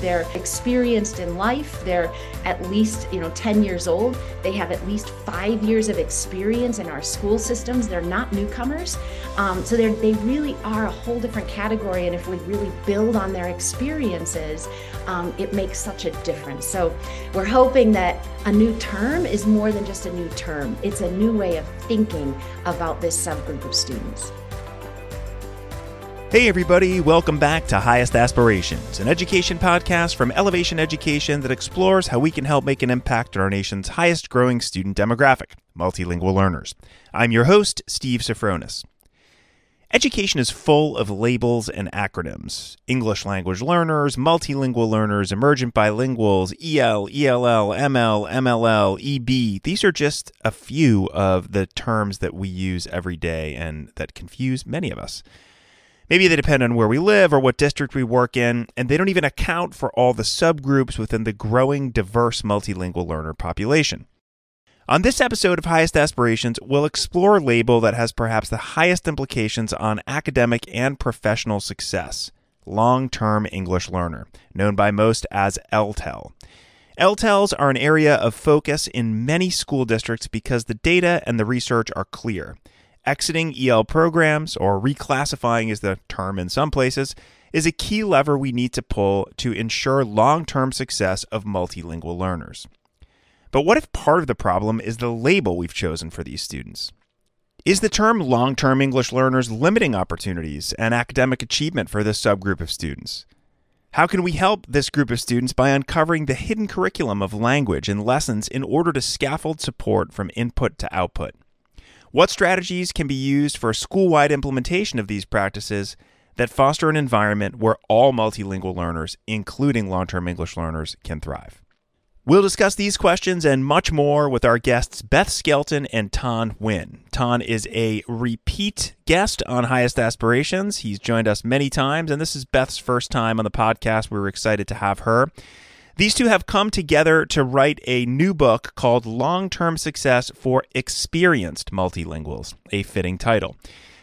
they're experienced in life, they're at least, you know, 10 years old, they have at least five years of experience in our school systems, they're not newcomers. Um, so they really are a whole different category. And if we really build on their experiences, um, it makes such a difference. So we're hoping that a new term is more than just a new term, it's a new way of thinking about this subgroup of students. Hey, everybody, welcome back to Highest Aspirations, an education podcast from Ellevation Education that explores how we can help make an impact on our nation's highest growing student demographic, multilingual learners. I'm your host, Steve Sofronis. Education is full of labels and acronyms English language learners, multilingual learners, emergent bilinguals, EL, ELL, ML, MLL, EB. These are just a few of the terms that we use every day and that confuse many of us. Maybe they depend on where we live or what district we work in, and they don't even account for all the subgroups within the growing diverse multilingual learner population. On this episode of Highest Aspirations, we'll explore a label that has perhaps the highest implications on academic and professional success long term English learner, known by most as LTEL. LTELs are an area of focus in many school districts because the data and the research are clear. Exiting EL programs, or reclassifying is the term in some places, is a key lever we need to pull to ensure long term success of multilingual learners. But what if part of the problem is the label we've chosen for these students? Is the term long term English learners limiting opportunities and academic achievement for this subgroup of students? How can we help this group of students by uncovering the hidden curriculum of language and lessons in order to scaffold support from input to output? What strategies can be used for a school wide implementation of these practices that foster an environment where all multilingual learners, including long term English learners, can thrive? We'll discuss these questions and much more with our guests Beth Skelton and Tan Huynh. Tan is a repeat guest on Highest Aspirations. He's joined us many times, and this is Beth's first time on the podcast. We were excited to have her. These two have come together to write a new book called Long Term Success for Experienced Multilinguals, a fitting title.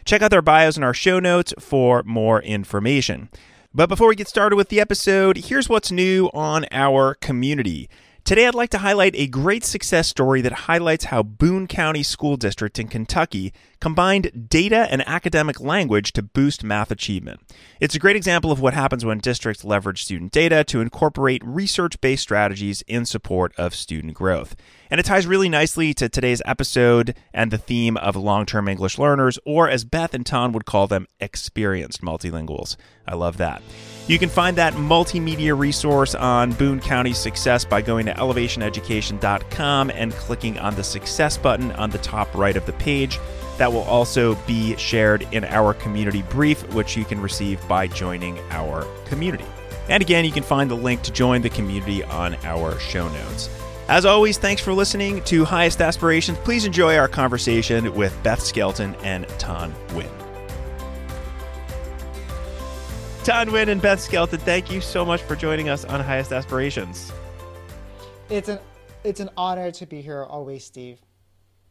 Check out their bios in our show notes for more information. But before we get started with the episode, here's what's new on our community. Today, I'd like to highlight a great success story that highlights how Boone County School District in Kentucky combined data and academic language to boost math achievement. It's a great example of what happens when districts leverage student data to incorporate research based strategies in support of student growth. And it ties really nicely to today's episode and the theme of long term English learners, or as Beth and Tan would call them, experienced multilinguals. I love that. You can find that multimedia resource on Boone County success by going to ellevationeducation.com and clicking on the success button on the top right of the page. That will also be shared in our community brief, which you can receive by joining our community. And again, you can find the link to join the community on our show notes. As always, thanks for listening to Highest Aspirations. Please enjoy our conversation with Beth Skelton and Tan Huynh. Tan Huynh and Beth Skelton, thank you so much for joining us on Highest Aspirations. It's an it's an honor to be here always, Steve.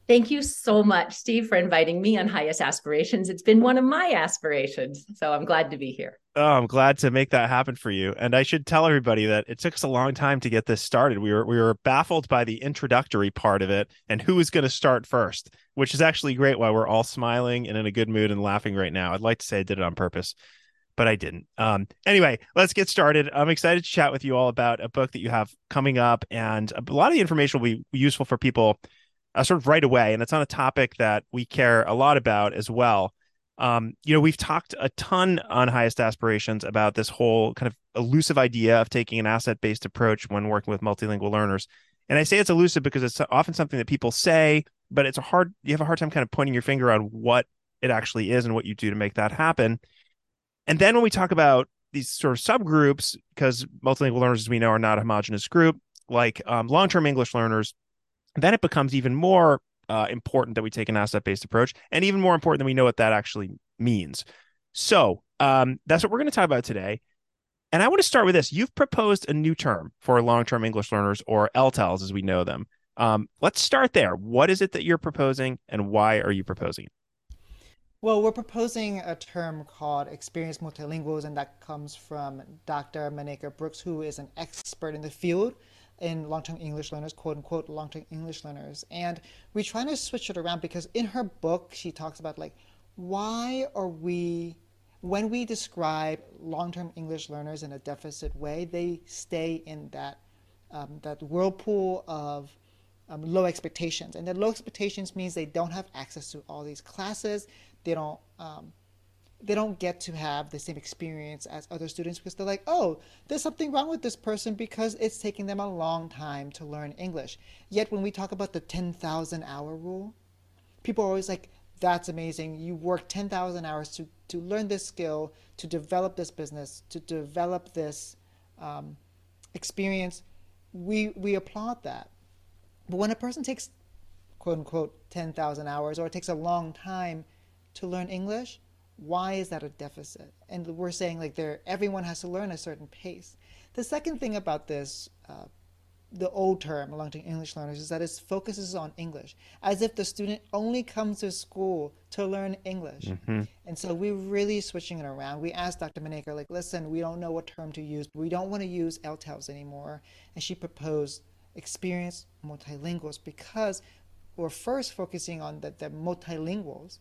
Thank you so much, Steve, for inviting me on Highest Aspirations. It's been one of my aspirations, so I'm glad to be here. Oh, I'm glad to make that happen for you. And I should tell everybody that it took us a long time to get this started. We were we were baffled by the introductory part of it and who was going to start first, which is actually great. Why we're all smiling and in a good mood and laughing right now. I'd like to say I did it on purpose, but I didn't. Um, anyway, let's get started. I'm excited to chat with you all about a book that you have coming up, and a lot of the information will be useful for people uh, sort of right away. And it's on a topic that we care a lot about as well. Um, you know, we've talked a ton on highest aspirations about this whole kind of elusive idea of taking an asset based approach when working with multilingual learners. And I say it's elusive because it's often something that people say, but it's a hard, you have a hard time kind of pointing your finger on what it actually is and what you do to make that happen. And then when we talk about these sort of subgroups, because multilingual learners, as we know, are not a homogenous group, like um, long term English learners, then it becomes even more uh, important that we take an asset based approach, and even more important that we know what that actually means. So um, that's what we're going to talk about today. And I want to start with this. You've proposed a new term for long term English learners, or LTELs as we know them. Um, let's start there. What is it that you're proposing, and why are you proposing it? Well, we're proposing a term called experienced multilinguals, and that comes from Dr. Maneka Brooks, who is an expert in the field in long-term English learners, quote unquote long-term English learners. And we try to switch it around because in her book she talks about like why are we when we describe long-term English learners in a deficit way, they stay in that um, that whirlpool of um, low expectations. And that low expectations means they don't have access to all these classes. They don't um, they don't get to have the same experience as other students because they're like, oh, there's something wrong with this person because it's taking them a long time to learn English. Yet when we talk about the 10,000 hour rule, people are always like, that's amazing. You work 10,000 hours to, to learn this skill, to develop this business, to develop this um, experience. We, we applaud that. But when a person takes, quote unquote, 10,000 hours or it takes a long time to learn English, why is that a deficit? And we're saying like there, everyone has to learn a certain pace. The second thing about this, uh, the old term long-term English learners, is that it focuses on English, as if the student only comes to school to learn English. Mm-hmm. And so we're really switching it around. We asked Dr. Maneka, like, listen, we don't know what term to use, but we don't want to use LTELs anymore. And she proposed experienced multilinguals because we're first focusing on the, the multilinguals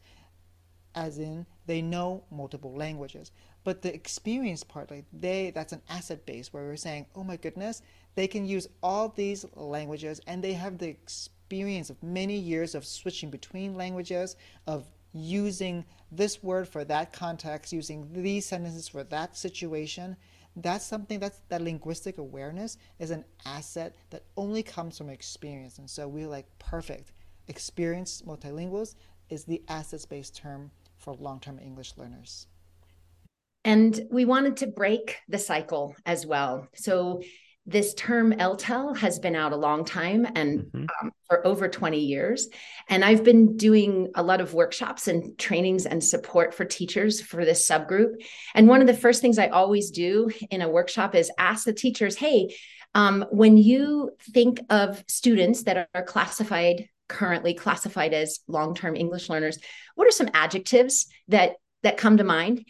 as in they know multiple languages. But the experience part, like they, that's an asset base where we're saying, oh my goodness, they can use all these languages and they have the experience of many years of switching between languages, of using this word for that context, using these sentences for that situation. That's something that's that linguistic awareness is an asset that only comes from experience. And so we're like, perfect. Experienced multilinguals is the assets based term for long term English learners. And we wanted to break the cycle as well. So, this term LTEL has been out a long time and mm-hmm. um, for over 20 years. And I've been doing a lot of workshops and trainings and support for teachers for this subgroup. And one of the first things I always do in a workshop is ask the teachers, hey, um, when you think of students that are classified currently classified as long-term English learners, what are some adjectives that that come to mind?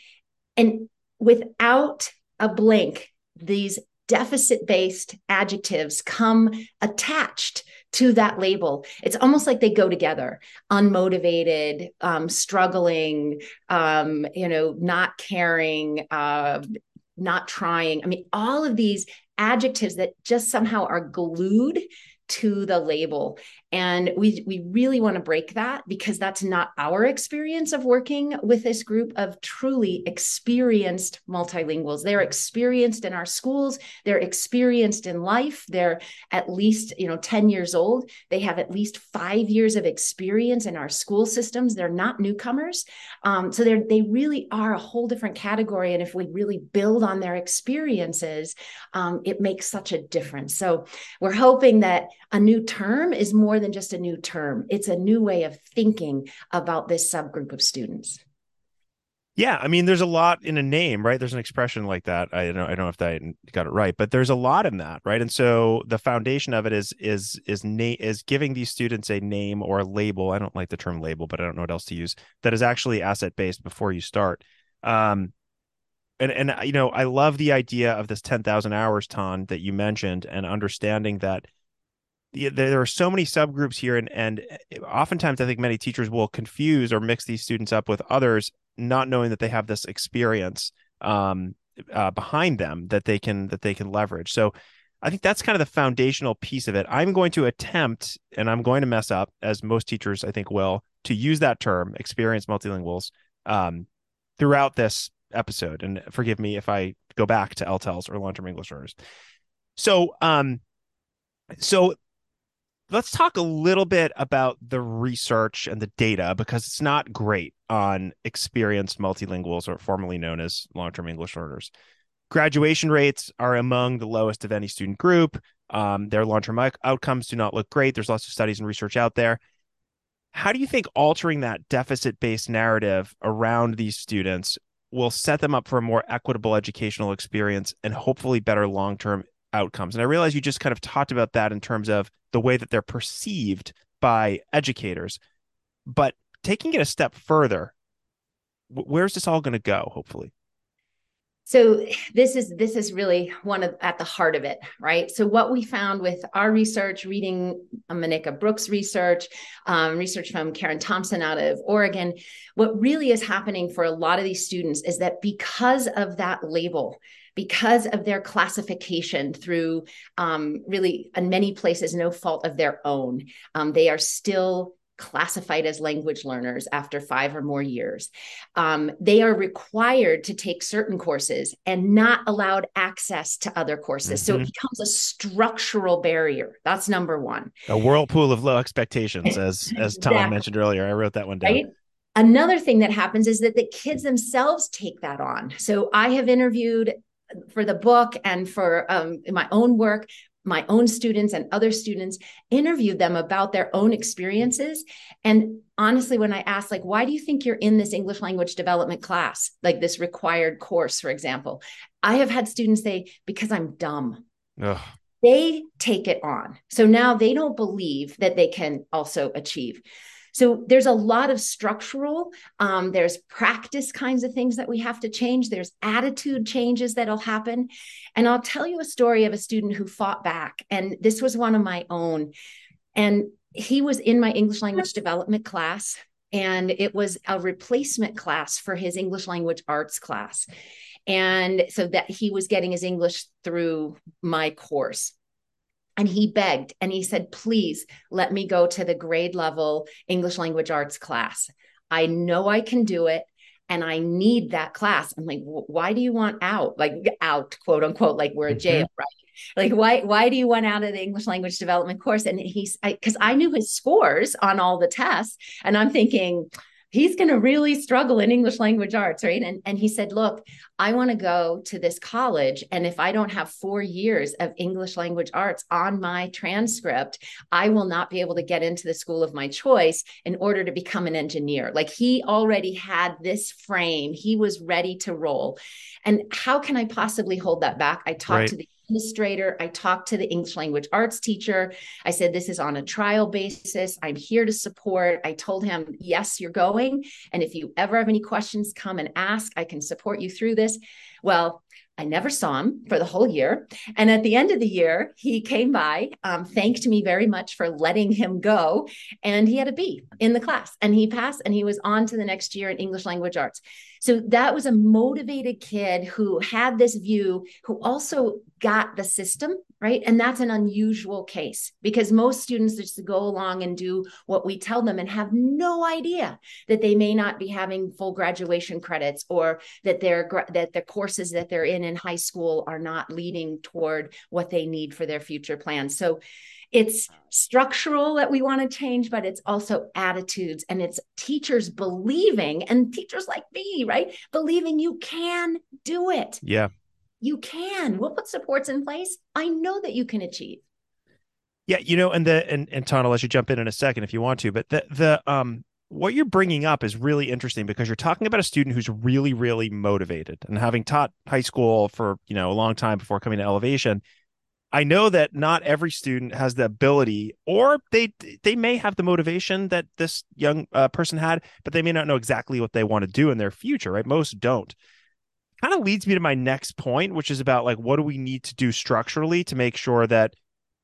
And without a blank, these deficit-based adjectives come attached to that label. It's almost like they go together: unmotivated, um, struggling, um, you know, not caring, uh, not trying. I mean, all of these adjectives that just somehow are glued to the label. And we we really want to break that because that's not our experience of working with this group of truly experienced multilinguals. They're experienced in our schools. They're experienced in life. They're at least you know 10 years old. They have at least 5 years of experience in our school systems. They're not newcomers. Um, so they they really are a whole different category. And if we really build on their experiences um, it makes such a difference. So we're hoping that a new term is more than just a new term, it's a new way of thinking about this subgroup of students. Yeah, I mean, there's a lot in a name, right? There's an expression like that. I don't, I don't know if I got it right, but there's a lot in that, right? And so the foundation of it is is is na- is giving these students a name or a label. I don't like the term label, but I don't know what else to use. That is actually asset based before you start. Um, and and you know, I love the idea of this ten thousand hours, ton that you mentioned, and understanding that there are so many subgroups here and and eh, oftentimes i think many teachers will confuse or mix these students up with others not knowing that they have this experience um, uh, behind them that they can that they can leverage. So i think that's kind of the foundational piece of it. I'm going to attempt and i'm going to mess up as most teachers i think will to use that term experienced multilinguals um, throughout this episode. And forgive me if i go back to ltels or long-term english learners. So um so let's talk a little bit about the research and the data because it's not great on experienced multilinguals or formerly known as long-term english learners. Graduation rates are among the lowest of any student group. Um, their long-term outcomes do not look great. There's lots of studies and research out there. How do you think altering that deficit-based narrative around these students will set them up for a more equitable educational experience and hopefully better long-term outcomes. And I realize you just kind of talked about that in terms of the way that they're perceived by educators. But taking it a step further, where's this all going to go? Hopefully. So this is this is really one of at the heart of it, right? So what we found with our research, reading Maneka Brooks' research, um, research from Karen Thompson out of Oregon, what really is happening for a lot of these students is that because of that label, because of their classification through um, really in many places no fault of their own, um, they are still classified as language learners after five or more years. Um, they are required to take certain courses and not allowed access to other courses. Mm-hmm. So it mm-hmm. becomes a structural barrier. That's number one. A whirlpool of low expectations, as as Tom exactly. mentioned earlier. I wrote that one down. Right? Another thing that happens is that the kids themselves take that on. So I have interviewed for the book and for um, my own work my own students and other students interviewed them about their own experiences. And honestly when i asked like why do you think you're in this english language development class like this required course for example? I have had students say because i'm dumb. Ugh. they take it on. So now they don't believe that they can also achieve so there's a lot of structural, um, there's practice kinds of things that we have to change. There's attitude changes that'll happen. And I'll tell you a story of a student who fought back. And this was one of my own. And he was in my English language development class. And it was a replacement class for his English language arts class. And so that he was getting his English through my course and he begged and he said please let me go to the grade level english language arts class. I know i can do it and i need that class. I'm like why do you want out? Like out quote unquote like we're a jail mm-hmm. right? Like why why do you want out of the english language development course? And he's because I, I knew his scores on all the tests and i'm thinking he's going to really struggle in English language arts, right? And, and he said, Look, I want to go to this college. And if I don't have four years of English language arts on my transcript, I will not be able to get into the school of my choice in order to become an engineer. Like he already had this frame, he was ready to roll. And how can I possibly hold that back? I talked right. to the administrator. I talked to the English language arts teacher. I said, This is on a trial basis. I'm here to support. I told him, Yes, you're going. And if you ever have any questions, come and ask. I can support you through this. Well, I never saw him for the whole year. And at the end of the year, he came by, um, thanked me very much for letting him go. And he had a B in the class and he passed and he was on to the next year in English language arts. So that was a motivated kid who had this view, who also got the system, right? And that's an unusual case because most students just go along and do what we tell them and have no idea that they may not be having full graduation credits or that their that the courses that they're in in high school are not leading toward what they need for their future plans. So it's structural that we want to change, but it's also attitudes and it's teachers believing and teachers like me, right? Believing you can do it. Yeah. You can. We'll put supports in place. I know that you can achieve. Yeah, you know, and the and and Ton, I'll let you jump in in a second if you want to, but the the um what you're bringing up is really interesting because you're talking about a student who's really really motivated and having taught high school for you know a long time before coming to Ellevation I know that not every student has the ability, or they they may have the motivation that this young uh, person had, but they may not know exactly what they want to do in their future. Right? Most don't. Kind of leads me to my next point, which is about like what do we need to do structurally to make sure that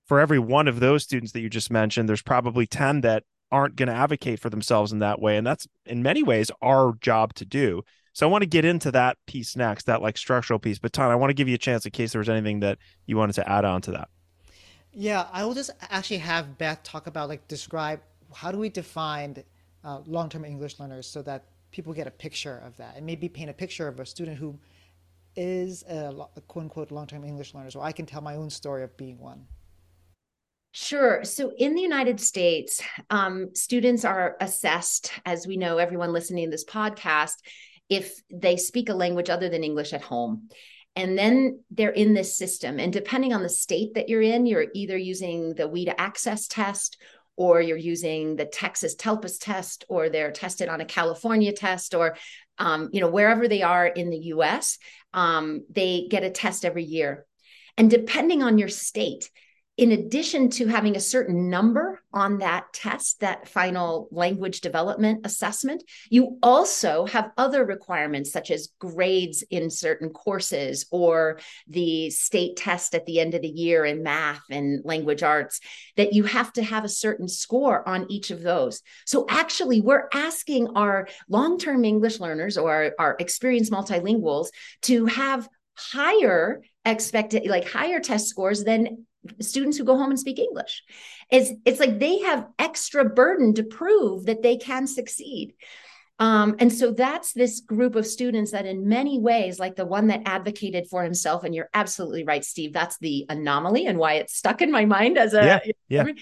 for every one of those students that you just mentioned, there's probably ten that aren't going to advocate for themselves in that way, and that's in many ways our job to do. So I want to get into that piece next, that like structural piece. But Ton, I want to give you a chance in case there was anything that you wanted to add on to that. Yeah, I will just actually have Beth talk about like describe how do we define uh, long-term English learners so that people get a picture of that and maybe paint a picture of a student who is a, a quote unquote long-term English learner. So I can tell my own story of being one. Sure. So in the United States, um, students are assessed, as we know, everyone listening to this podcast, if they speak a language other than English at home. And then they're in this system. And depending on the state that you're in, you're either using the WIDA access test or you're using the Texas TELPAS test, or they're tested on a California test, or um, you know wherever they are in the U.S., um, they get a test every year. And depending on your state, in addition to having a certain number on that test, that final language development assessment, you also have other requirements such as grades in certain courses or the state test at the end of the year in math and language arts that you have to have a certain score on each of those. So actually, we're asking our long term English learners or our, our experienced multilinguals to have higher expected like higher test scores than students who go home and speak English. It's it's like they have extra burden to prove that they can succeed. Um, and so that's this group of students that, in many ways, like the one that advocated for himself, and you're absolutely right, Steve, that's the anomaly and why it's stuck in my mind as a. Yeah, yeah.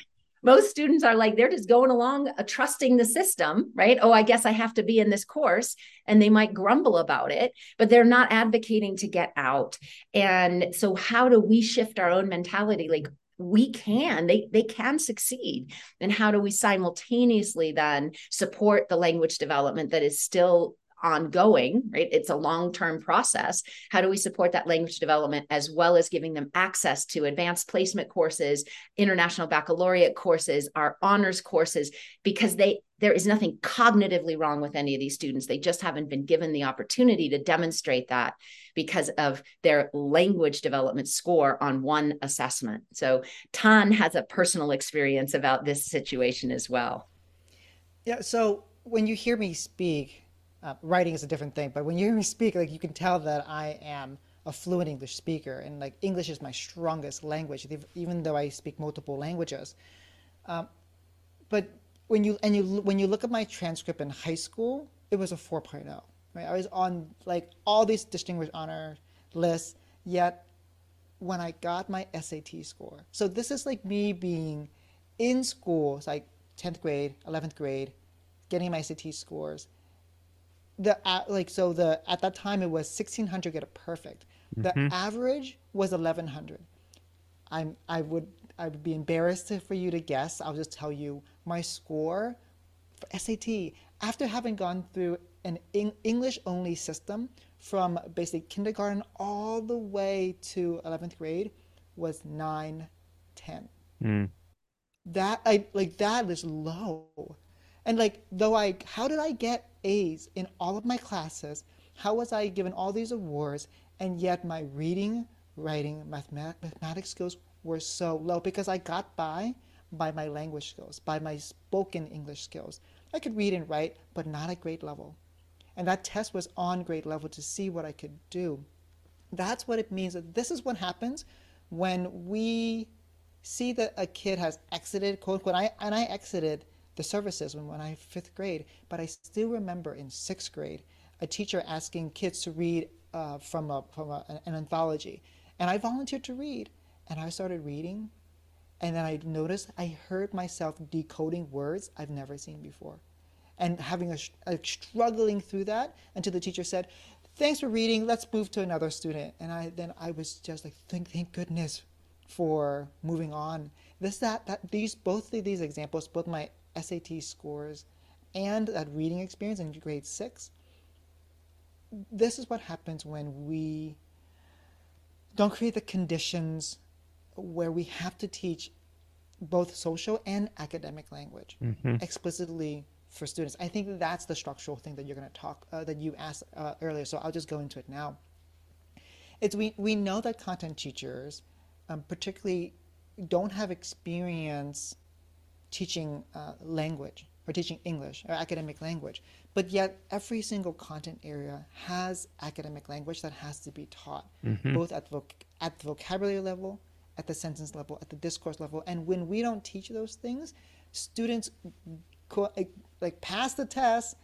Most students are like, they're just going along, uh, trusting the system, right? Oh, I guess I have to be in this course. And they might grumble about it, but they're not advocating to get out. And so, how do we shift our own mentality? Like, we can they they can succeed and how do we simultaneously then support the language development that is still ongoing, right? It's a long term process. How do we support that language development as well as giving them access to advanced placement courses, international baccalaureate courses, our honors courses, because they there is nothing cognitively wrong with any of these students. They just haven't been given the opportunity to demonstrate that because of their language development score on one assessment. So, Tan has a personal experience about this situation as well. Yeah. So, when you hear me speak, uh, writing is a different thing, but when you hear me speak, like you can tell that I am a fluent English speaker, and like English is my strongest language, even though I speak multiple languages. Um, but when you and you when you look at my transcript in high school, it was a 4.0. Right, I was on like all these distinguished honor lists, yet when I got my SAT score, so this is like me being in school, like 10th grade, 11th grade, getting my SAT scores the like so the at that time it was 1600 get a perfect. The mm-hmm. average was 1100 i'm i would i would be embarrassed for you to guess. I'll just tell you my score for sat after having gone through an english only system from basically kindergarten all the way to 11th grade was 9 10 mm. that i like that is low and like, though I, how did I get A's in all of my classes? How was I given all these awards? And yet my reading, writing, mathematics skills were so low because I got by by my language skills, by my spoken English skills. I could read and write, but not at grade level. And that test was on grade level to see what I could do. That's what it means. That this is what happens when we see that a kid has exited, quote unquote, I, and I exited the services when, when I fifth grade, but I still remember in sixth grade a teacher asking kids to read uh, from, a, from a, an anthology. And I volunteered to read, and I started reading, and then I noticed I heard myself decoding words I've never seen before. And having a, a struggling through that until the teacher said, thanks for reading, let's move to another student. And I then I was just like, thank, thank goodness for moving on. This, that, that, these, both of these examples, both my SAT scores and that reading experience in grade six, this is what happens when we don't create the conditions where we have to teach both social and academic language mm-hmm. explicitly for students. I think that's the structural thing that you're going to talk uh, that you asked uh, earlier. So I'll just go into it now. It's we we know that content teachers, um, particularly, don't have experience teaching uh, language or teaching English or academic language. But yet, every single content area has academic language that has to be taught, mm-hmm. both at, voc- at the vocabulary level, at the sentence level, at the discourse level. And when we don't teach those things, students co- like pass the test,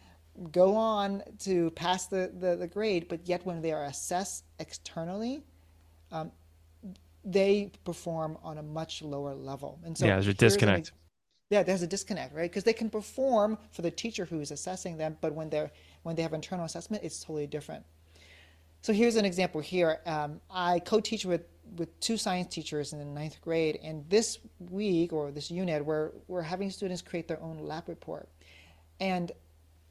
go on to pass the, the, the, grade, but yet when they are assessed externally, um, they perform on a much lower level. And so yeah, there's a disconnect yeah, there's a disconnect, right? Because they can perform for the teacher who's assessing them, but when they're when they have internal assessment, it's totally different. So here's an example here. Um, I co-teach with with two science teachers in the ninth grade, and this week or this unit, we're we're having students create their own lab report, and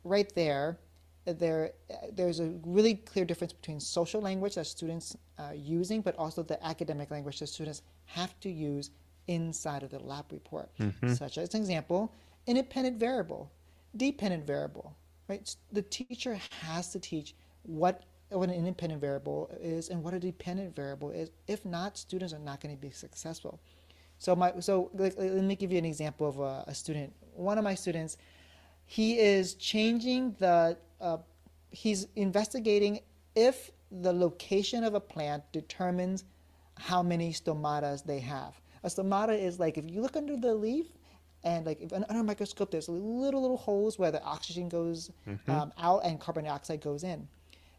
right there, there there's a really clear difference between social language that students are using, but also the academic language that students have to use inside of the lab report, mm-hmm. such as an example, independent variable, dependent variable, right? The teacher has to teach what what an independent variable is and what a dependent variable is. If not, students are not going to be successful. So my so like, let me give you an example of a, a student. One of my students, he is changing the uh, he's investigating if the location of a plant determines how many stomatas they have. A stomata is like if you look under the leaf, and like if, under a microscope, there's little little holes where the oxygen goes mm-hmm. um, out and carbon dioxide goes in.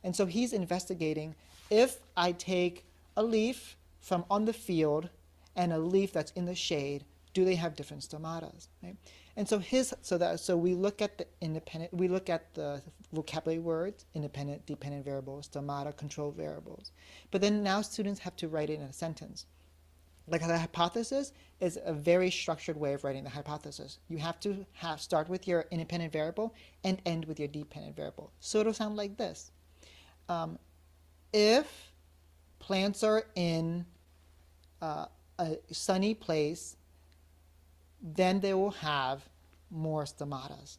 And so he's investigating if I take a leaf from on the field and a leaf that's in the shade, do they have different stomatas? Right? And so his so that so we look at the independent we look at the vocabulary words, independent, dependent variables, stomata, control variables. But then now students have to write it in a sentence. Like the hypothesis is a very structured way of writing the hypothesis. You have to have start with your independent variable and end with your dependent variable. So it'll sound like this. Um, if plants are in uh, a sunny place, then they will have more stomatas.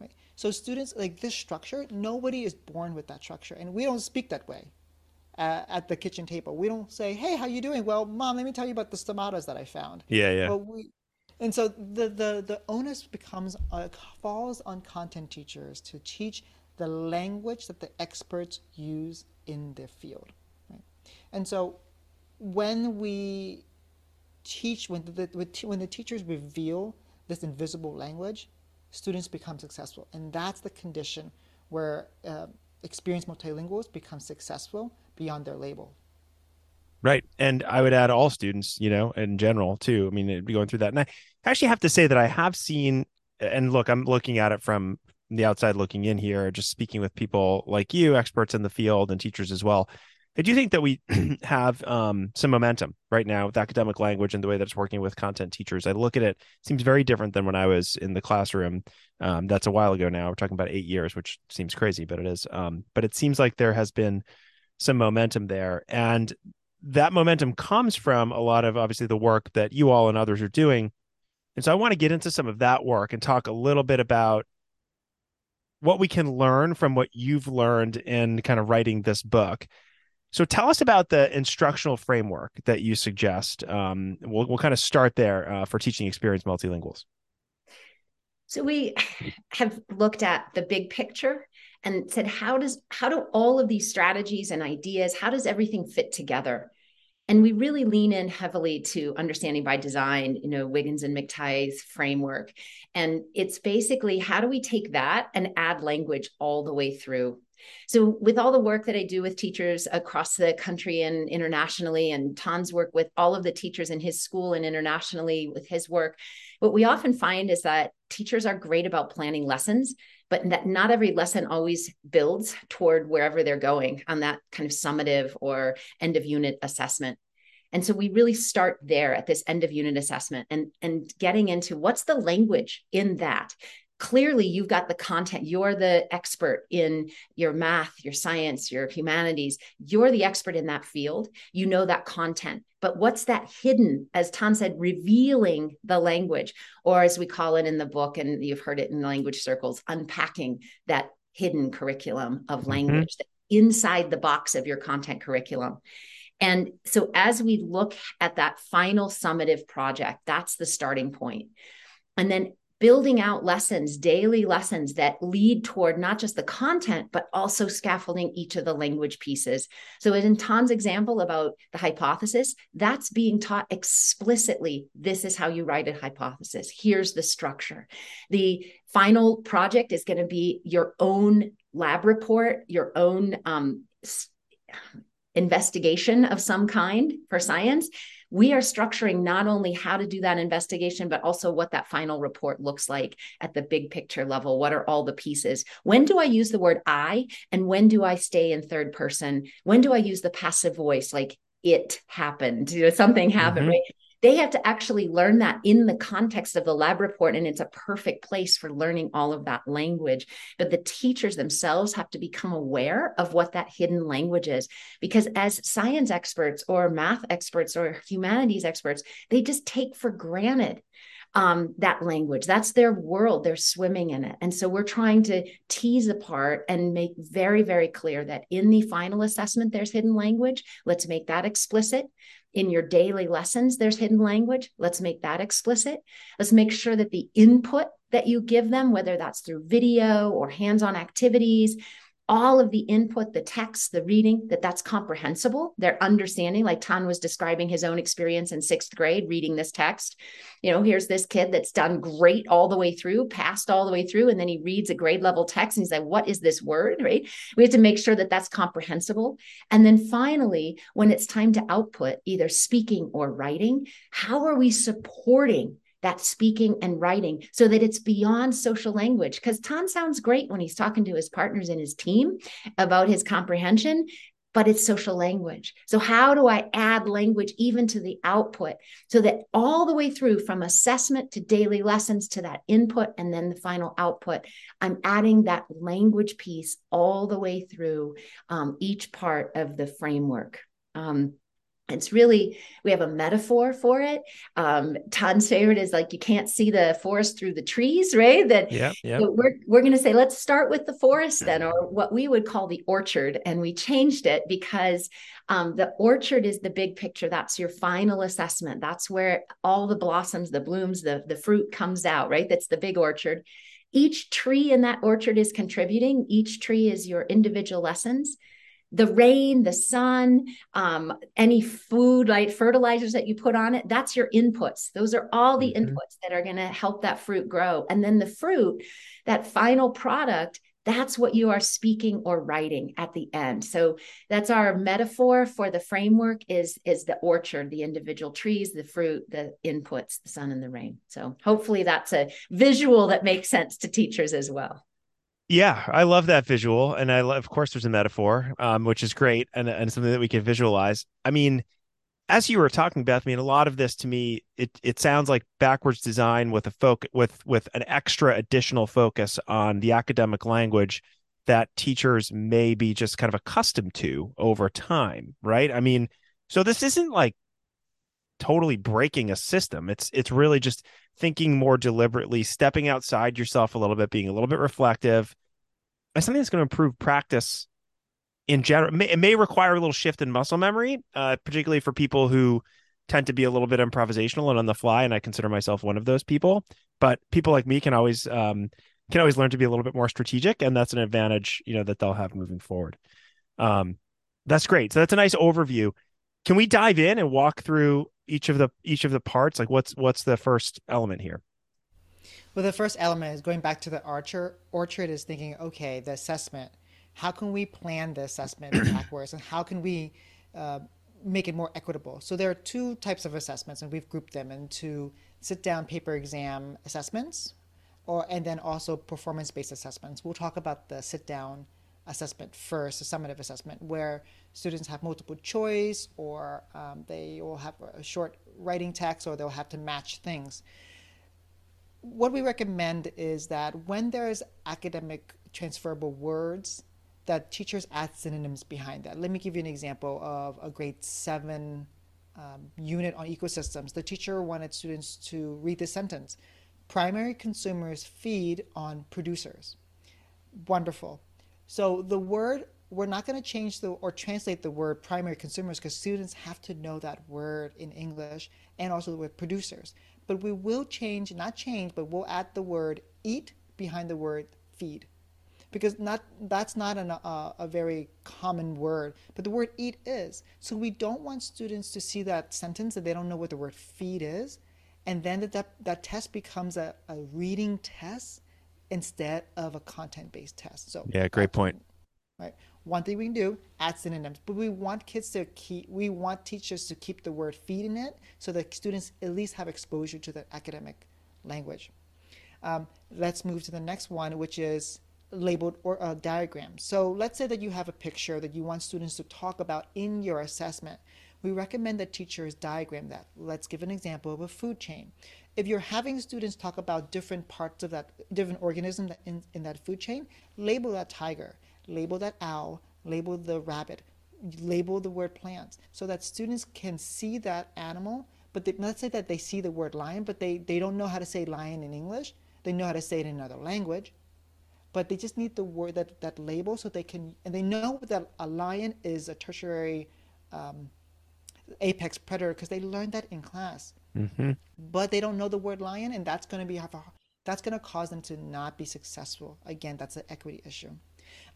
Right? So students like this structure, nobody is born with that structure, and we don't speak that way uh, at the kitchen table. We don't say, "Hey, how you doing?" Well, mom, let me tell you about the stomatas that I found. Yeah, yeah. Well, we, and so the the the onus becomes uh, falls on content teachers to teach the language that the experts use in their field. Right? And so when we teach, when the, when the teachers reveal this invisible language, students become successful. And that's the condition where uh, experienced multilinguals become successful beyond their label. Right. And I would add all students, you know, in general too. I mean, it'd be going through that. And I actually have to say that I have seen, and look, I'm looking at it from the outside looking in here, just speaking with people like you, experts in the field and teachers as well. I do think that we have um, some momentum right now with academic language and the way that it's working with content teachers. I look at it, it seems very different than when I was in the classroom. Um, that's a while ago now. We're talking about eight years, which seems crazy, but it is. Um, but it seems like there has been some momentum there. And that momentum comes from a lot of obviously the work that you all and others are doing. And so I want to get into some of that work and talk a little bit about what we can learn from what you've learned in kind of writing this book. So tell us about the instructional framework that you suggest. Um, we'll, we'll kind of start there uh, for teaching experienced multilinguals. So we have looked at the big picture and said, how does how do all of these strategies and ideas, how does everything fit together? And we really lean in heavily to understanding by design, you know, Wiggins and McTighe's framework. And it's basically how do we take that and add language all the way through so, with all the work that I do with teachers across the country and internationally, and tom's work with all of the teachers in his school and internationally with his work, what we often find is that teachers are great about planning lessons, but that not every lesson always builds toward wherever they're going on that kind of summative or end of unit assessment. And so we really start there at this end of unit assessment and, and getting into what's the language in that clearly you've got the content. You're the expert in your math your science your humanities. You're the expert in that field. You know that content. But what's that hidden as tom said revealing the language? Or as we call it in the book and you've heard it in language circles unpacking that hidden curriculum of mm-hmm. language mm-hmm. inside the box of your content curriculum. And so as we look at that final summative project that's the starting point. And then building out lessons, daily lessons that lead toward not just the content, but also scaffolding each of the language pieces. So, in Tom's example about the hypothesis, that's being taught explicitly. This is how you write a hypothesis. Here's the structure. The final project is going to be your own lab report, your own um, investigation of some kind for science we are structuring not only how to do that investigation, but also what that final report looks like at the big picture level. What are all the pieces? When do I use the word I? And when do I stay in third person? When do I use the passive voice like it happened? You know, something happened, mm-hmm. right? They have to actually learn that in the context of the lab report and it's a perfect place for learning all of that language but the teachers themselves have to become aware of what that hidden language is because as science experts or math experts or humanities experts they just take for granted um, that language. That's their world. They're swimming in it. And so we're trying to tease apart and make very, very clear that in the final assessment, there's hidden language. Let's make that explicit. In your daily lessons, there's hidden language. Let's make that explicit. Let's make sure that the input that you give them, whether that's through video or hands on activities, all of the input, the text, the reading, that that's comprehensible. They're understanding, like Tan was describing his own experience in sixth grade reading this text. You know, here's this kid that's done great all the way through, passed all the way through, and then he reads a grade level text and he's like, what is this word? Right. We have to make sure that that's comprehensible. And then finally, when it's time to output, either speaking or writing, how are we supporting that speaking and writing so that it's beyond social language. Because Tom sounds great when he's talking to his partners in his team about his comprehension, but it's social language. So, how do I add language even to the output so that all the way through from assessment to daily lessons to that input and then the final output, I'm adding that language piece all the way through um, each part of the framework. Um, it's really we have a metaphor for it. Um tan's favorite is like you can't see the forest through the trees right? That yeah, yeah. So we're, we're going to say let's start with the forest then or what we would call the orchard and we changed it because um, the orchard is the big picture. That's your final assessment. That's where all the blossoms the blooms the the fruit comes out right? That's the big orchard. Each tree in that orchard is contributing. Each tree is your individual lessons the rain, the sun, um, any food, like fertilizers that you put on it, that's your inputs. Those are all the mm-hmm. inputs that are going to help that fruit grow. And then the fruit, that final product, that's what you are speaking or writing at the end. So that's our metaphor for the framework is is the orchard, the individual trees, the fruit, the inputs, the sun and the rain. So hopefully that's a visual that makes sense to teachers as well. Yeah, I love that visual, and I love, of course, there's a metaphor, um, which is great, and and something that we can visualize. I mean, as you were talking, Beth, I mean, a lot of this to me, it it sounds like backwards design with a focus with with an extra additional focus on the academic language that teachers may be just kind of accustomed to over time, right? I mean, so this isn't like totally breaking a system. It's it's really just thinking more deliberately, stepping outside yourself a little bit, being a little bit reflective, something that's going to improve practice in general. It may, it may require a little shift in muscle memory, uh, particularly for people who tend to be a little bit improvisational and on the fly. And I consider myself one of those people. But people like me can always um, can always learn to be a little bit more strategic, and that's an advantage you know that they'll have moving forward. Um, that's great. So that's a nice overview. Can we dive in and walk through each of the each of the parts? Like what's what's the first element here? Well, the first element is going back to the Archer orchard is thinking, okay, the assessment. How can we plan the assessment backwards, and how can we uh, make it more equitable? So there are two types of assessments, and we've grouped them into sit-down paper exam assessments, or and then also performance-based assessments. We'll talk about the sit-down assessment first, the summative assessment, where students have multiple choice, or um, they will have a short writing text, or they'll have to match things what we recommend is that when there's academic transferable words, that teachers add synonyms behind that. Let me give you an example of a grade seven um, unit on ecosystems. The teacher wanted students to read this sentence primary consumers feed on producers. Wonderful. So the word, we're not going to change the or translate the word primary consumers because students have to know that word in English and also the word producers but we will change, not change, but we'll add the word eat behind the word feed. Because not that's not an, uh, a very common word, but the word eat is. So we don't want students to see that sentence that they don't know what the word feed is, and then that, that, that test becomes a, a reading test instead of a content-based test. So yeah, great point. Right. One thing we can do, add synonyms, but we want kids to keep, we want teachers to keep the word feed in it so that students at least have exposure to the academic language. Um, let's move to the next one, which is labeled or uh, diagram. So let's say that you have a picture that you want students to talk about in your assessment. we recommend that teachers diagram that. Let's give an example of a food chain. If you're having students talk about different parts of that, different organisms in, in that food chain, label that tiger, label that owl, label the rabbit, label the word plants, so that students can see that animal. But they, let's say that they see the word lion, but they, they don't know how to say lion in English. They know how to say it in another language but they just need the word that that label so they can and they know that a lion is a tertiary um, apex predator because they learned that in class mm-hmm. but they don't know the word lion and that's going to be that's going to cause them to not be successful again that's an equity issue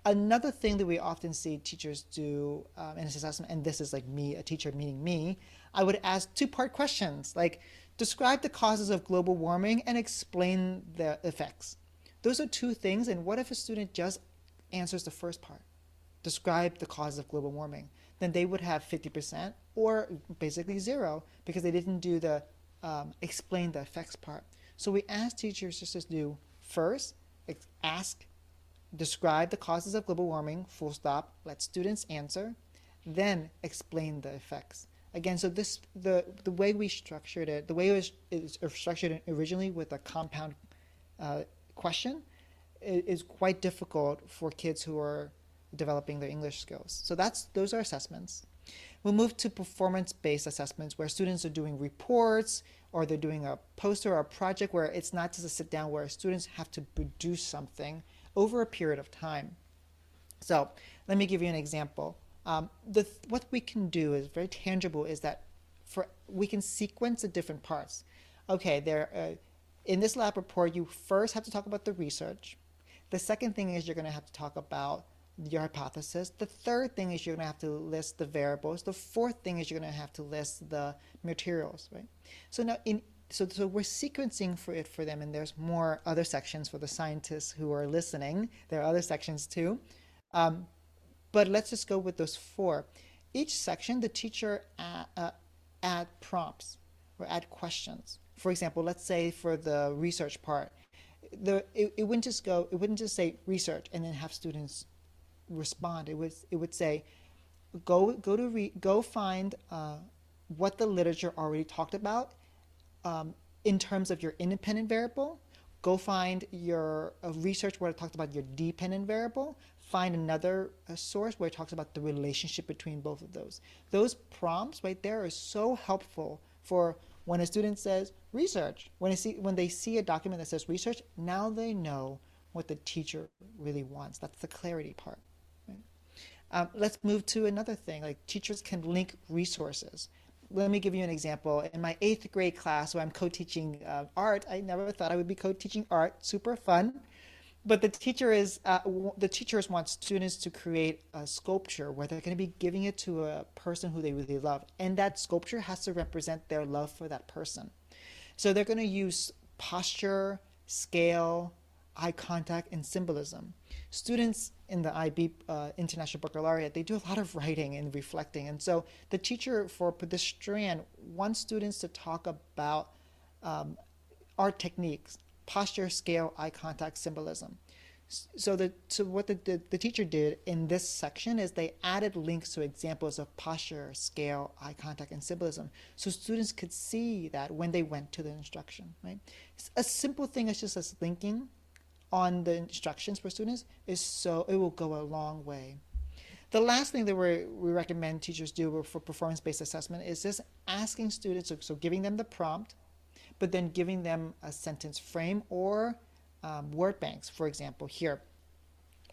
another thing that we often see teachers do um, in assessment and this is like me a teacher meaning me i would ask two part questions like describe the causes of global warming and explain the effects those are two things. And what if a student just answers the first part? Describe the cause of global warming. Then they would have 50% or basically zero because they didn't do the um, explain the effects part. So we ask teachers just to do first, ask, describe the causes of global warming, full stop, let students answer, then explain the effects. Again, so this the the way we structured it, the way it was, structured originally with a compound uh, question is quite difficult for kids who are developing their English skills. So that's those are assessments. We'll move to performance-based assessments where students are doing reports or they're doing a poster or a project where it's not just a sit down where students have to produce something over a period of time. So let me give you an example. Um, the, what we can do is very tangible is that for we can sequence the different parts. Okay, there uh, in this lab report, you first have to talk about the research. The second thing is you're going to have to talk about your hypothesis. The third thing is you're going to have to list the variables. The fourth thing is you're going to have to list the materials, right? So now in so, so we're sequencing for it for them, and there's more other sections for the scientists who are listening. There are other sections too. Um, but let's just go with those four. Each section, the teacher add, uh, add prompts or add questions for example, let's say for the research part, the it, it wouldn't just go, it wouldn't just say research and then have students respond. It would it would say, go go to re, go find uh, what the literature already talked about um, in terms of your independent variable. Go find your uh, research where it talks about your dependent variable. Find another uh, source where it talks about the relationship between both of those. Those prompts right there are so helpful for when a student says research, when see when they see a document that says research, now they know what the teacher really wants. That's the clarity part. Right? Um, let's move to another thing. Like teachers can link resources. Let me give you an example. In my eighth grade class, where I'm co-teaching uh, art, I never thought I would be co-teaching art. Super fun but the teacher is uh, the teachers want students to create a sculpture where they're going to be giving it to a person who they really love and that sculpture has to represent their love for that person so they're going to use posture scale eye contact and symbolism students in the ib uh, international baccalaureate they do a lot of writing and reflecting and so the teacher for this strand wants students to talk about um, art techniques posture, scale, eye contact, symbolism. So, the, so what the, the, the, teacher did in this section is they added links to examples of posture, scale, eye contact, and symbolism, so students could see that when they went to the instruction. Right, a simple thing is just as linking on the instructions for students is so it will go a long way. The last thing that we we recommend teachers do for performance-based assessment is just asking students, so, so giving them the prompt, but then giving them a sentence frame or um, word banks, for example, here.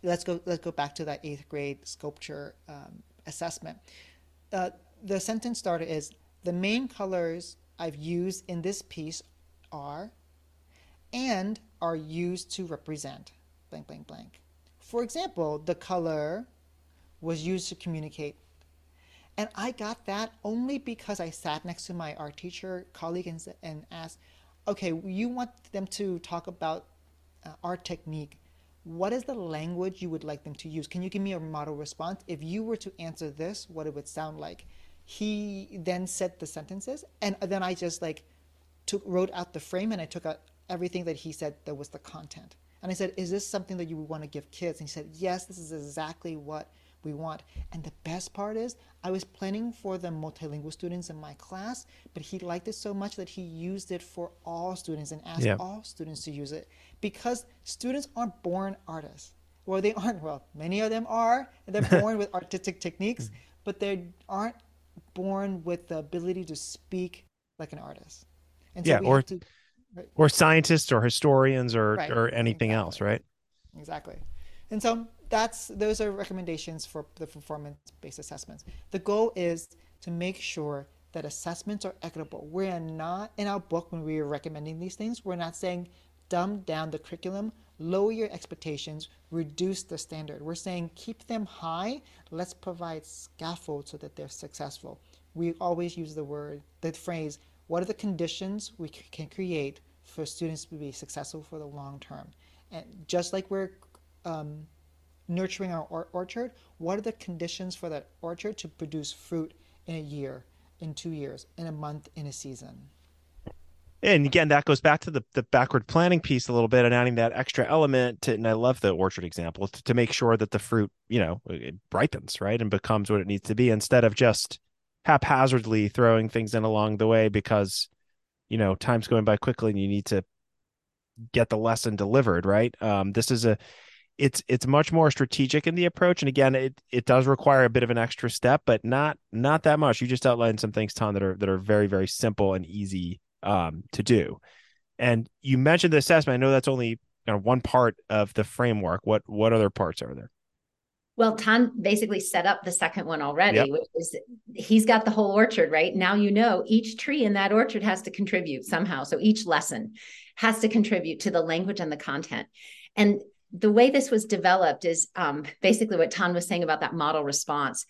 Let's go, let's go back to that eighth grade sculpture um, assessment. Uh, the sentence starter is, the main colors I've used in this piece are, and are used to represent blank, blank, blank. For example, the color was used to communicate and I got that only because I sat next to my art teacher colleague and, and asked, okay, you want them to talk about uh, art technique. What is the language you would like them to use? Can you give me a model response? If you were to answer this, what it would sound like. He then said the sentences, and then I just like took wrote out the frame and I took out everything that he said that was the content. And I said, is this something that you would want to give kids? And he said, yes, this is exactly what we want. And the best part is, I was planning for the multilingual students in my class, but he liked it so much that he used it for all students and asked yeah. all students to use it because students aren't born artists. Well, they aren't. Well, many of them are. They're born with artistic techniques, but they aren't born with the ability to speak like an artist. And so yeah, or to, right? or scientists or historians or right. or anything exactly. else, right? Exactly. And so that's those are recommendations for the performance-based assessments. The goal is to make sure that assessments are equitable. We're not in our book when we are recommending these things. We're not saying dumb down the curriculum, lower your expectations, reduce the standard. We're saying keep them high. Let's provide scaffold so that they're successful. We always use the word, the phrase, what are the conditions we can create for students to be successful for the long term? And just like we're um, nurturing our or- orchard, what are the conditions for that orchard to produce fruit in a year, in two years, in a month, in a season? And again, that goes back to the, the backward planning piece a little bit and adding that extra element to, and I love the orchard example to, to make sure that the fruit, you know, it ripens, right? And becomes what it needs to be instead of just haphazardly throwing things in along the way because, you know, time's going by quickly and you need to get the lesson delivered, right? Um, this is a, it's it's much more strategic in the approach. And again it it does require a bit of an extra step but not not that much. You just outlined some things ton that are that are very very simple and easy um, to do. And you mentioned the assessment. I know that's only you know, one part of the framework. What what other parts are there well, Tan basically set up the second one already, yep. which is he's got the whole orchard, right? Now you know each tree in that orchard has to contribute somehow. So each lesson has to contribute to the language and the content. And the way this was developed is um, basically what Tan was saying about that model response.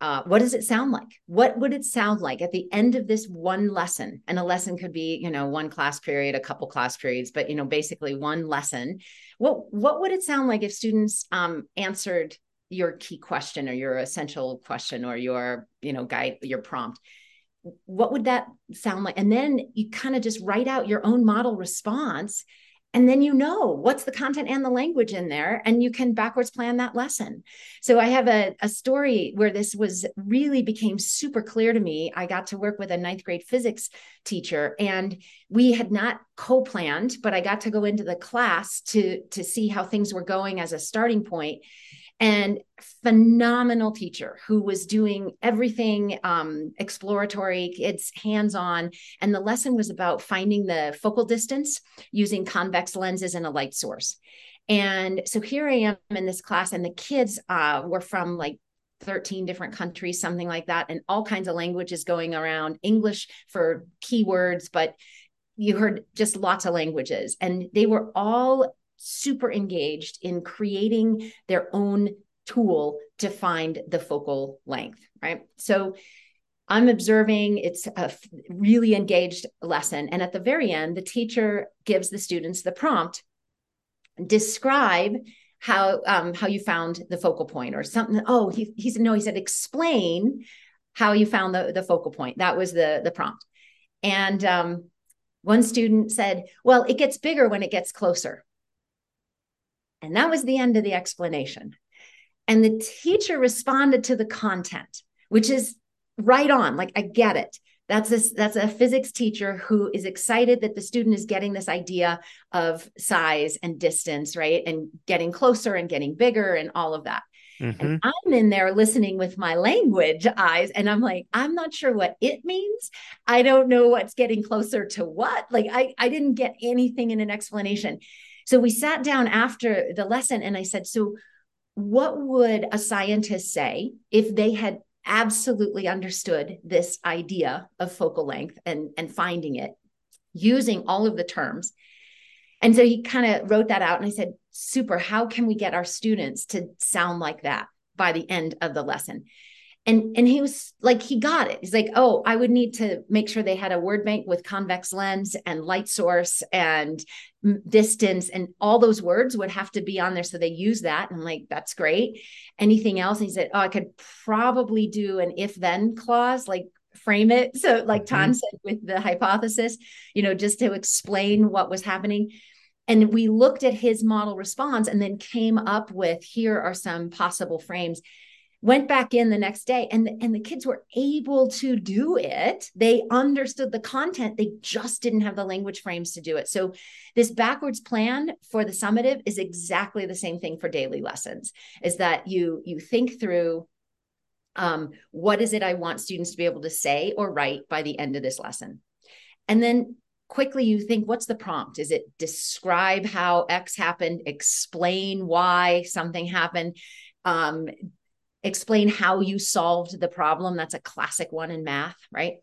Uh, what does it sound like? What would it sound like at the end of this one lesson? And a lesson could be, you know, one class period, a couple class periods, but you know, basically one lesson. What what would it sound like if students um, answered your key question or your essential question or your, you know, guide your prompt? What would that sound like? And then you kind of just write out your own model response and then you know what's the content and the language in there and you can backwards plan that lesson so i have a, a story where this was really became super clear to me i got to work with a ninth grade physics teacher and we had not co-planned but i got to go into the class to to see how things were going as a starting point and phenomenal teacher who was doing everything um, exploratory it's hands-on. And the lesson was about finding the focal distance using convex lenses and a light source. And so here i am in this class and the kids uh, were from like 13 different countries something like that and all kinds of languages going around english for keywords but you heard just lots of languages. And they were all super engaged in creating their own tool to find the focal length, right? So I'm observing, it's a really engaged lesson. And at the very end, the teacher gives the students the prompt describe how um, how you found the focal point or something. Oh, he, he said, no, he said, explain how you found the, the focal point. That was the, the prompt. And um, one student said, well, it gets bigger when it gets closer. And that was the end of the explanation. And the teacher responded to the content, which is right on. Like, I get it. That's this, that's a physics teacher who is excited that the student is getting this idea of size and distance, right? And getting closer and getting bigger and all of that. Mm-hmm. And I'm in there listening with my language eyes, and I'm like, I'm not sure what it means. I don't know what's getting closer to what. Like, I, I didn't get anything in an explanation. So we sat down after the lesson and I said, So, what would a scientist say if they had absolutely understood this idea of focal length and, and finding it using all of the terms? And so he kind of wrote that out and I said, Super, how can we get our students to sound like that by the end of the lesson? And and he was like he got it. He's like oh i would need to make sure they had a word bank with convex lens and light source and distance and all those words would have to be on there. So they use that. And I'm like that's great. Anything else? And he said oh i could probably do an if then clause like frame it. So like Tan mm-hmm. said with the hypothesis you know just to explain what was happening. And we looked at his model response and then came up with here are some possible frames went back in the next day and and the kids were able to do it. They understood the content. They just didn't have the language frames to do it. So this backwards plan for the summative is exactly the same thing for daily lessons is that you you think through um, what is it i want students to be able to say or write by the end of this lesson? And then quickly you think what's the prompt? Is it describe how x happened explain why something happened? Um, explain how you solved the problem. That's a classic one in math, right?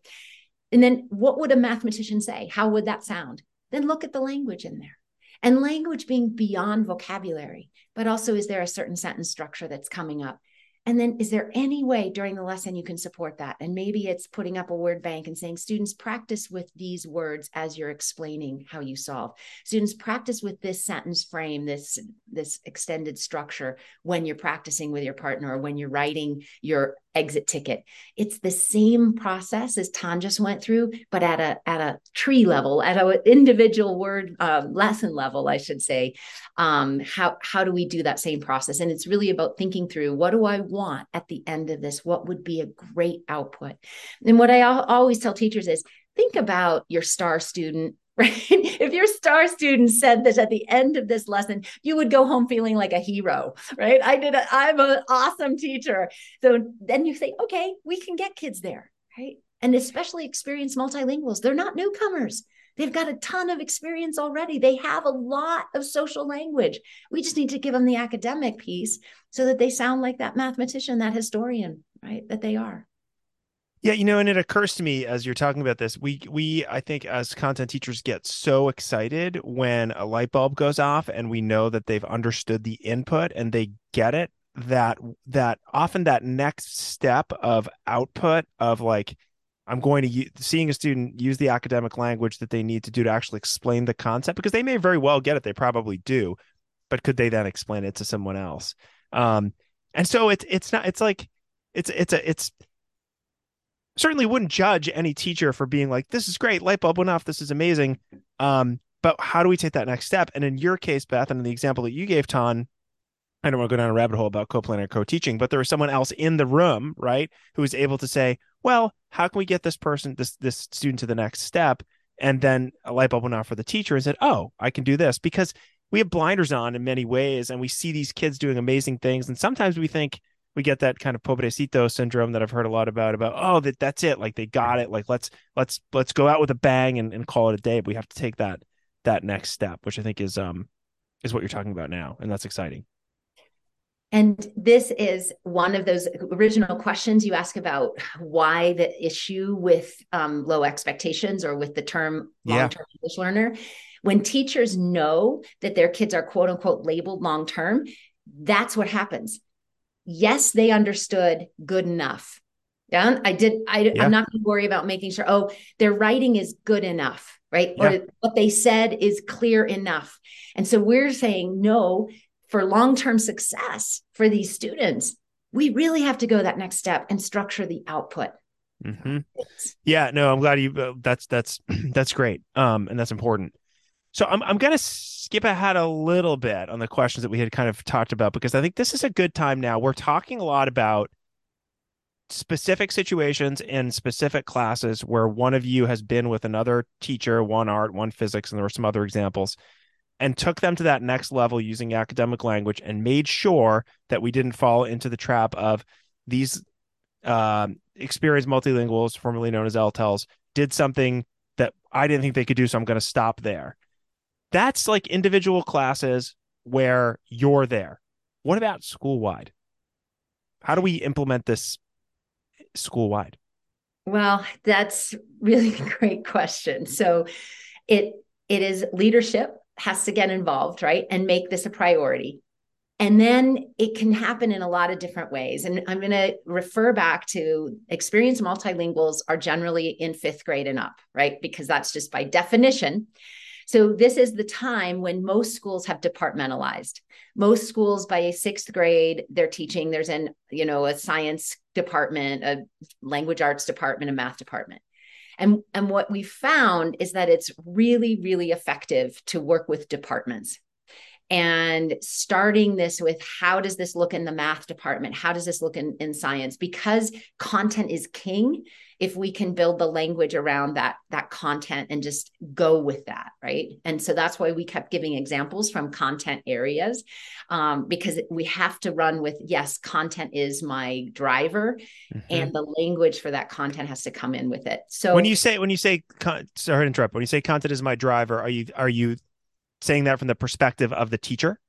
And then what would a mathematician say? How would that sound? Then look at the language in there. And language being beyond vocabulary, but also is there a certain sentence structure that's coming up? And then is there any way during the lesson you can support that? And maybe it's putting up a word bank and saying, students, practice with these words as you're explaining how you solve. Students, practice with this sentence frame, this, this extended structure when you're practicing with your partner or when you're writing your exit ticket. It's the same process as Tan just went through, but at a at a tree level, at an individual word uh, lesson level, I should say. Um, how how do we do that same process? And it's really about thinking through what do I want at the end of this? What would be a great output? And what I always tell teachers is think about your star student right? If your star student said this at the end of this lesson, you would go home feeling like a hero, right? I did, i I'm an awesome teacher. So then you say, okay, we can get kids there, right? And especially experienced multilinguals, they're not newcomers. They've got a ton of experience already. They have a lot of social language. We just need to give them the academic piece so that they sound like that mathematician, that historian, right? That they are. Yeah, you know, and it occurs to me as you're talking about this, we we I think as content teachers get so excited when a light bulb goes off and we know that they've understood the input and they get it that that often that next step of output of like I'm going to use, seeing a student use the academic language that they need to do to actually explain the concept because they may very well get it, they probably do, but could they then explain it to someone else? Um, and so it's it's not it's like it's it's a it's certainly wouldn't judge any teacher for being like, this is great, light bulb went off, this is amazing. Um, but how do we take that next step? And in your case, Beth, and in the example that you gave, Tan, I don't want to go down a rabbit hole about co-planning co-teaching, but there was someone else in the room, right, who was able to say, well, how can we get this person, this this student to the next step? And then a light bulb went off for the teacher and said, oh, I can do this because we have blinders on in many ways, and we see these kids doing amazing things, and sometimes we think, we get that kind of pobrecito syndrome that I've heard a lot about about oh that that's it. Like they got it. Like let's let's let's go out with a bang and, and call it a day. But we have to take that that next step which I think is um is what you're talking about now and that's exciting. And this is one of those original questions you ask about why the issue with um, low expectations or with the term long-term yeah. English learner. When teachers know that their kids are quote unquote labeled long-term, that's what happens yes, they understood good enough. Yeah, I did. I, yeah. I'm not going to worry about making sure. Oh, their writing is good enough, right? Yeah. Or what they said is clear enough. And so we're saying no for long-term success for these students. We really have to go that next step and structure the output. Mm-hmm. Yeah, no, I'm glad you. Uh, that's that's that's great. Um, and that's important. So I'm I'm gonna skip ahead a little bit on the questions that we had kind of talked about because I think this is a good time now. We're talking a lot about specific situations in specific classes where one of you has been with another teacher, one art, one physics, and there were some other examples, and took them to that next level using academic language and made sure that we didn't fall into the trap of these uh, experienced multilinguals, formerly known as LTELs, did something that I didn't think they could do, so I'm going to stop there. That's like individual classes where you're there. What about school wide? How do we implement this school wide? Well, that's really a great question. So it it is leadership has to get involved, right? And make this a priority. And then it can happen in a lot of different ways. And I'm going to refer back to experienced multilinguals are generally in fifth grade and up, right? Because that's just by definition. So this is the time when most schools have departmentalized. Most schools by sixth grade, they're teaching, there's an, you know, a science department, a language arts department, a math department. And, and what we found is that it's really, really effective to work with departments. and starting this with how does this look in the math department how does this look in, in science because content is king if we can build the language around that that content and just go with that right? And so that's why we kept giving examples from content areas um, because we have to run with yes content is my driver mm-hmm. and the language for that content has to come in with it. So when you say when you say sorry to interrupt when you say content is my driver are you are you saying that from the perspective of the teacher?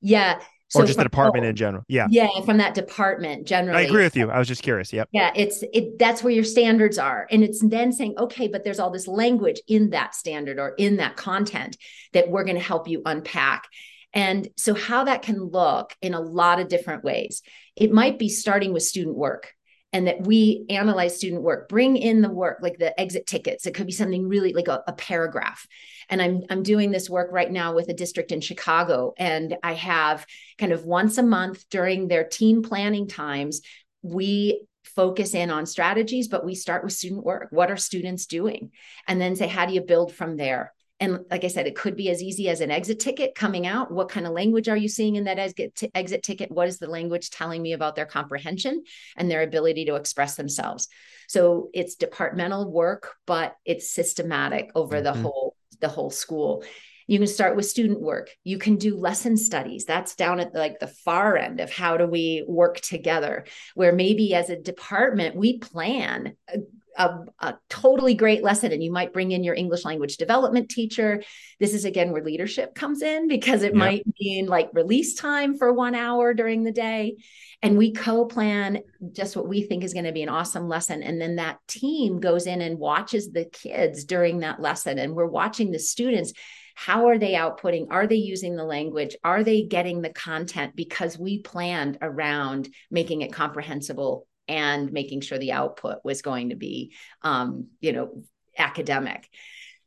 Yeah so or just from, the department oh, in general. Yeah. Yeah, from that department generally. I agree with you. I was just curious. Yep. Yeah, it's it that's where your standards are. And it's then saying, okay, but there's all this language in that standard or in that content that we're going to help you unpack. And so how that can look in a lot of different ways. It might be starting with student work and that we analyze student work bring in the work like the exit tickets it could be something really like a, a, paragraph and i'm i'm doing this work right now with a district in chicago and i have kind of once a month during their team planning times we focus in on strategies but we start with student work what are students doing and then say how do you build from there and like I said, it could be as easy as an exit ticket coming out. What kind of language are you seeing in that exit, t- exit ticket? What is the language telling me about their comprehension and their ability to express themselves? So it's departmental work, but it's systematic over mm-hmm. the whole the whole school. You can start with student work. You can do lesson studies. That's down at like the far end of how do we work together, where maybe as a department, we plan uh, a, a, totally great lesson and you might bring in your english language development teacher. This is again where leadership comes in because it might mean like release time for one hour during the day and we co-plan just what we think is going to be an awesome lesson and then that team goes in and watches the kids during that lesson and we're watching the students. How are they outputting? Are they using the language? Are they getting the content? Because we planned around making it comprehensible and making sure the output was going to be um, you know academic.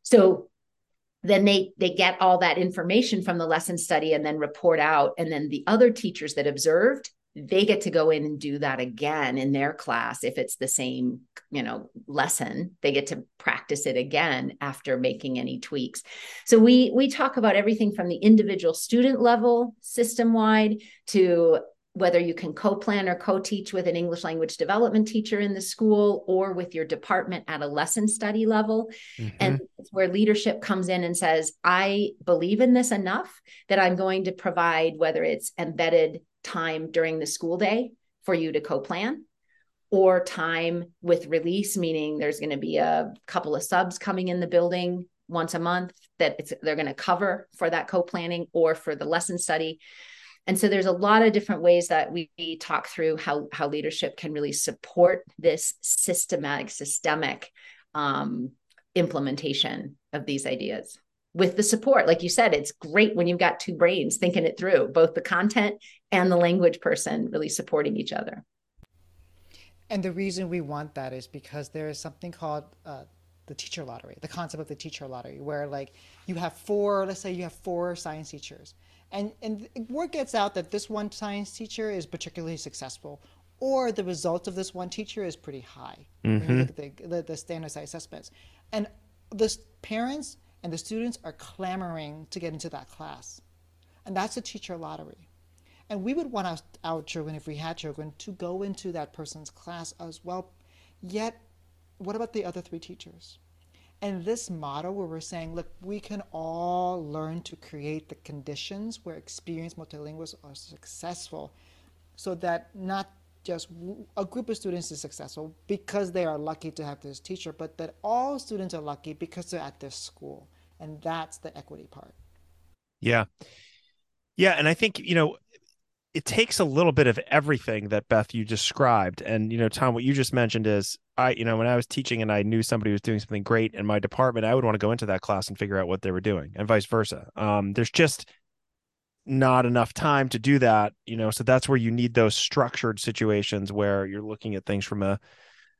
So then they they get all that information from the lesson study and then report out. And then the other teachers that observed they get to go in and do that again in their class if it's the same you know lesson. They get to practice it again after making any tweaks. So we we talk about everything from the individual student level system wide to whether you can co-plan or co-teach with an english language development teacher in the school or with your department at a lesson study level mm-hmm. and where leadership comes in and says i believe in this enough that i'm going to provide whether it's embedded time during the school day for you to co-plan or time with release meaning there's going to be a couple of subs coming in the building once a month that they're going to cover for that co-planning or for the lesson study and so there's a lot of different ways that we, talk through how how leadership can really support this systematic systemic um, implementation of these ideas with the support. Like you said it's great when you've got two brains thinking it through both the content and the language person really supporting each other. And the reason we want that is because there is something called uh, the teacher lottery the concept of the teacher lottery where like you have four let's say you have four science teachers and, and word gets out that this one science teacher is particularly successful, or the results of this one teacher is pretty high. Mm-hmm. the, the, the standardized assessments. And the parents and the students are clamoring to get into that class. And that's a teacher lottery. And we would want our, our children, if we had children, to go into that person's class as well. Yet, what about the other three teachers? And this model where we're saying, look, we can all learn to create the conditions where experienced multilinguals are successful so that not just a group of students is successful because they are lucky to have this teacher, but that all students are lucky because they're at this school. And that's the equity part. Yeah. Yeah. And I think, you know, it takes a little bit of everything that Beth you described. And, you know, Tan, what you just mentioned is I, you know, when I was teaching and I knew somebody was doing something great in my department, I would want to go into that class and figure out what they were doing and vice versa. Um, there's just not enough time to do that, you know, so that's where you need those structured situations where you're looking at things from a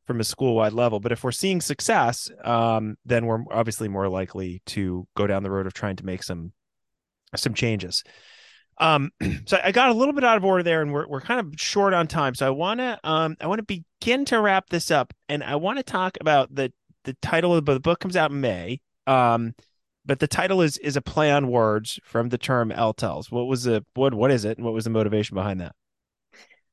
from a school wide level. But if we're seeing success, um, then we're obviously more likely to go down the road of trying to make some some changes. Um, so I got a little bit out of order there, and we're we're kind of short on time. So I want to um I want to begin to wrap this up, and I want to talk about the the title of the book comes out in May. Um, but the title is is a play on words from the term LTELS. What was the what what is it and what was the motivation behind that?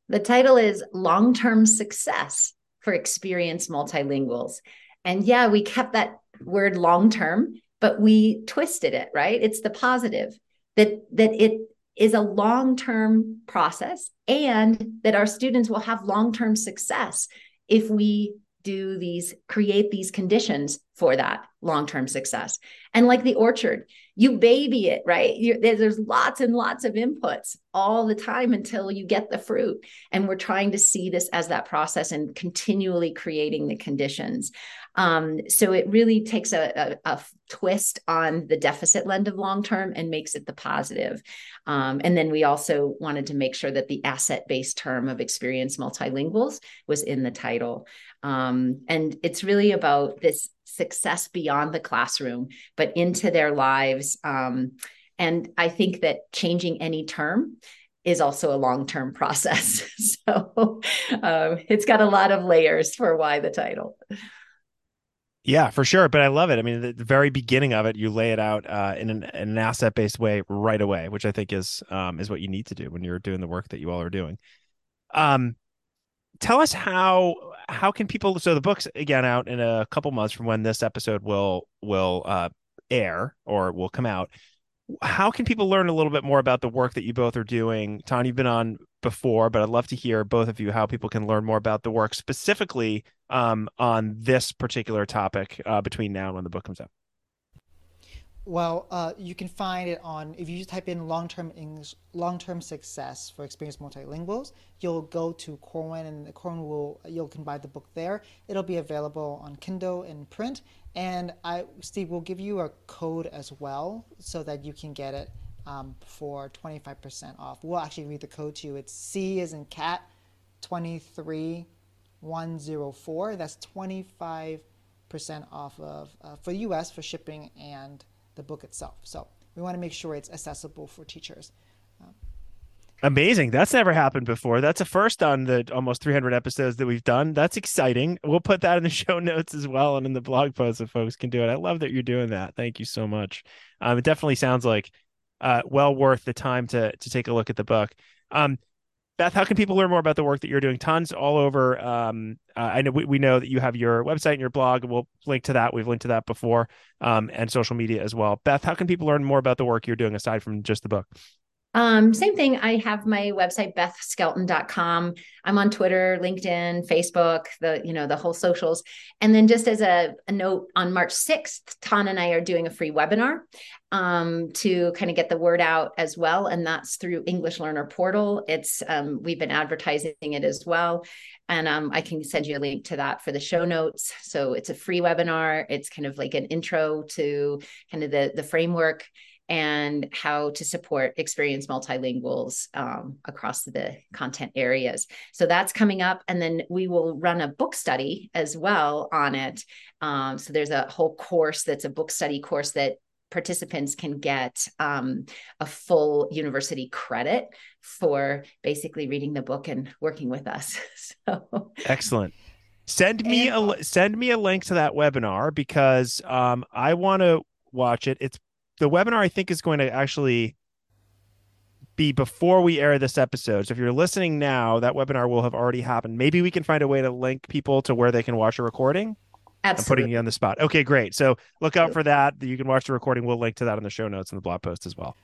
The title is Long Term Success for Experienced Multilinguals. And yeah, we kept that word long term, but we twisted it, right? It's the positive that that it is a long-term process and that our students will have long-term success if we do these create these conditions for that long-term success and like the orchard you baby it right You're, there's lots and lots of inputs all the time until you get the fruit and we're trying to see this as that process and continually creating the conditions um, so it really takes a, a, a, twist on the deficit lend of long term and makes it the positive. Um, and then we also wanted to make sure that the asset based term of experienced multilinguals was in the title. Um, and it's really about this success beyond the classroom, but into their lives. Um, and I think that changing any term is also a long term process. so um, it's got a lot of layers for why the title. Yeah, for sure. But I love it. I mean, the, the very beginning of it, you lay it out uh, in, an, an asset based way right away, which I think is um, is what you need to do when you're doing the work that you all are doing. Um, tell us how how can people? So the book's again out in a couple months from when this episode will will uh, air or will come out how can people learn a little bit more about the work that you both are doing? Tan, you've been on before, but I'd love to hear both of you how people can learn more about the work specifically um, on this particular topic uh, between now and when the book comes out. Well, uh, you can find it on if you type in long-term English, long-term success for experienced multilinguals. You'll go to Corwin, and Corwin will you'll can buy the book there. It'll be available on Kindle and print. And I, Steve, will give you a code as well so that you can get it um, for 25% off. We'll actually read the code to you. It's C is in cat 23104. That's 25% off of uh, for the US for shipping and the book itself. So we want to make sure it's accessible for teachers. Um, Amazing. That's never happened before. That's a first on the almost 300 episodes that we've done. That's exciting. We'll put that in the show notes as well and in the blog post so folks can do it. I love that you're doing that. Thank you so much. Um, it definitely sounds like uh, well worth the time to to take a look at the book. Um, Beth, how can people learn more about the work that you're doing? Tan's all over. Um, uh, I know we, we know that you have your website and your blog. We'll link to that. We've linked to that before, um, and social media as well. Beth, how can people learn more about the work you're doing aside from just the book? Um, same thing. I have my website, bethskelton.com. I'm on Twitter, LinkedIn, Facebook, the, you know, the whole socials. And then just as a, a note on March 6th, Tan and I are doing a free webinar um, to kind of get the word out as well. And that's through English Learner Portal. It's, um, we've been advertising it as well. And um, I can send you a link to that for the show notes. So it's a free webinar. It's kind of like an intro to kind of the, the framework and how to support experienced multilinguals um, across the content areas. So that's coming up. And then we will run a book study as well on it. Um, so there's a whole course that's a book study course that participants can get um, a full university credit for basically reading the book and working with us. so excellent. Send me a send me a link to that webinar because um, I want to watch it. It's the webinar I think is going to actually be before we air this episode. So if you're listening now, that webinar will have already happened. Maybe we can find a way to link people to where they can watch a recording. Absolutely. I'm putting you on the spot. Okay, great. So look out for that. You can watch the recording. We'll link to that in the show notes and the blog post as well.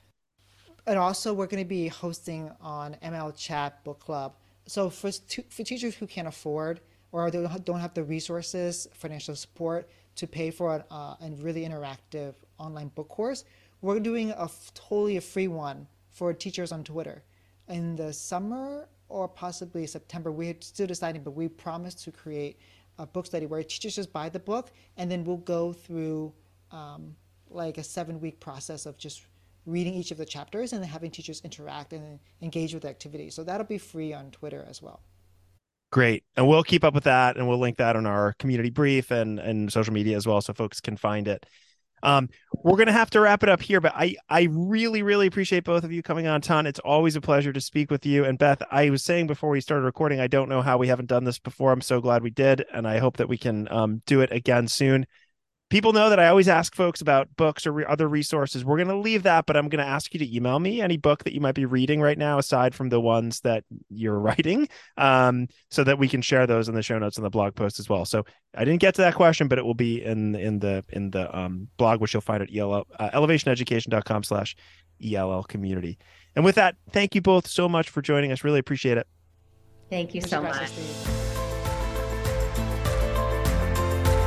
And also, we're going to be hosting on ML Chat Book Club. So for for teachers who can't afford or don't have the resources, financial support to pay for a uh, really interactive online book course, we're doing a totally a free one for teachers on Twitter. In the summer or possibly September, we're still deciding, but we promise to create a book study where teachers just buy the book and then we'll go through um, like a seven week process of just reading each of the chapters and then having teachers interact and engage with the activity. So that'll be free on Twitter as well. Great. And we'll keep up with that and we'll link that on our community brief and, and social media as well so folks can find it. Um, we're gonna have to wrap it up here, but I I really really appreciate both of you coming on, Tan. It's always a pleasure to speak with you. And Beth, I was saying before we started recording, I don't know how we haven't done this before. I'm so glad we did, and I hope that we can um, do it again soon. People know that I always ask folks about books or re- other resources. We're going to leave that, but I'm going to ask you to email me any book that you might be reading right now, aside from the ones that you're writing, um, so that we can share those in the show notes and the blog post as well. So I didn't get to that question, but it will be in in the in the um, blog, which you'll find at ELL, uh, ellevationeducation.com slash ELL community. And with that, thank you both so much for joining us. Really appreciate it. Thank you so much.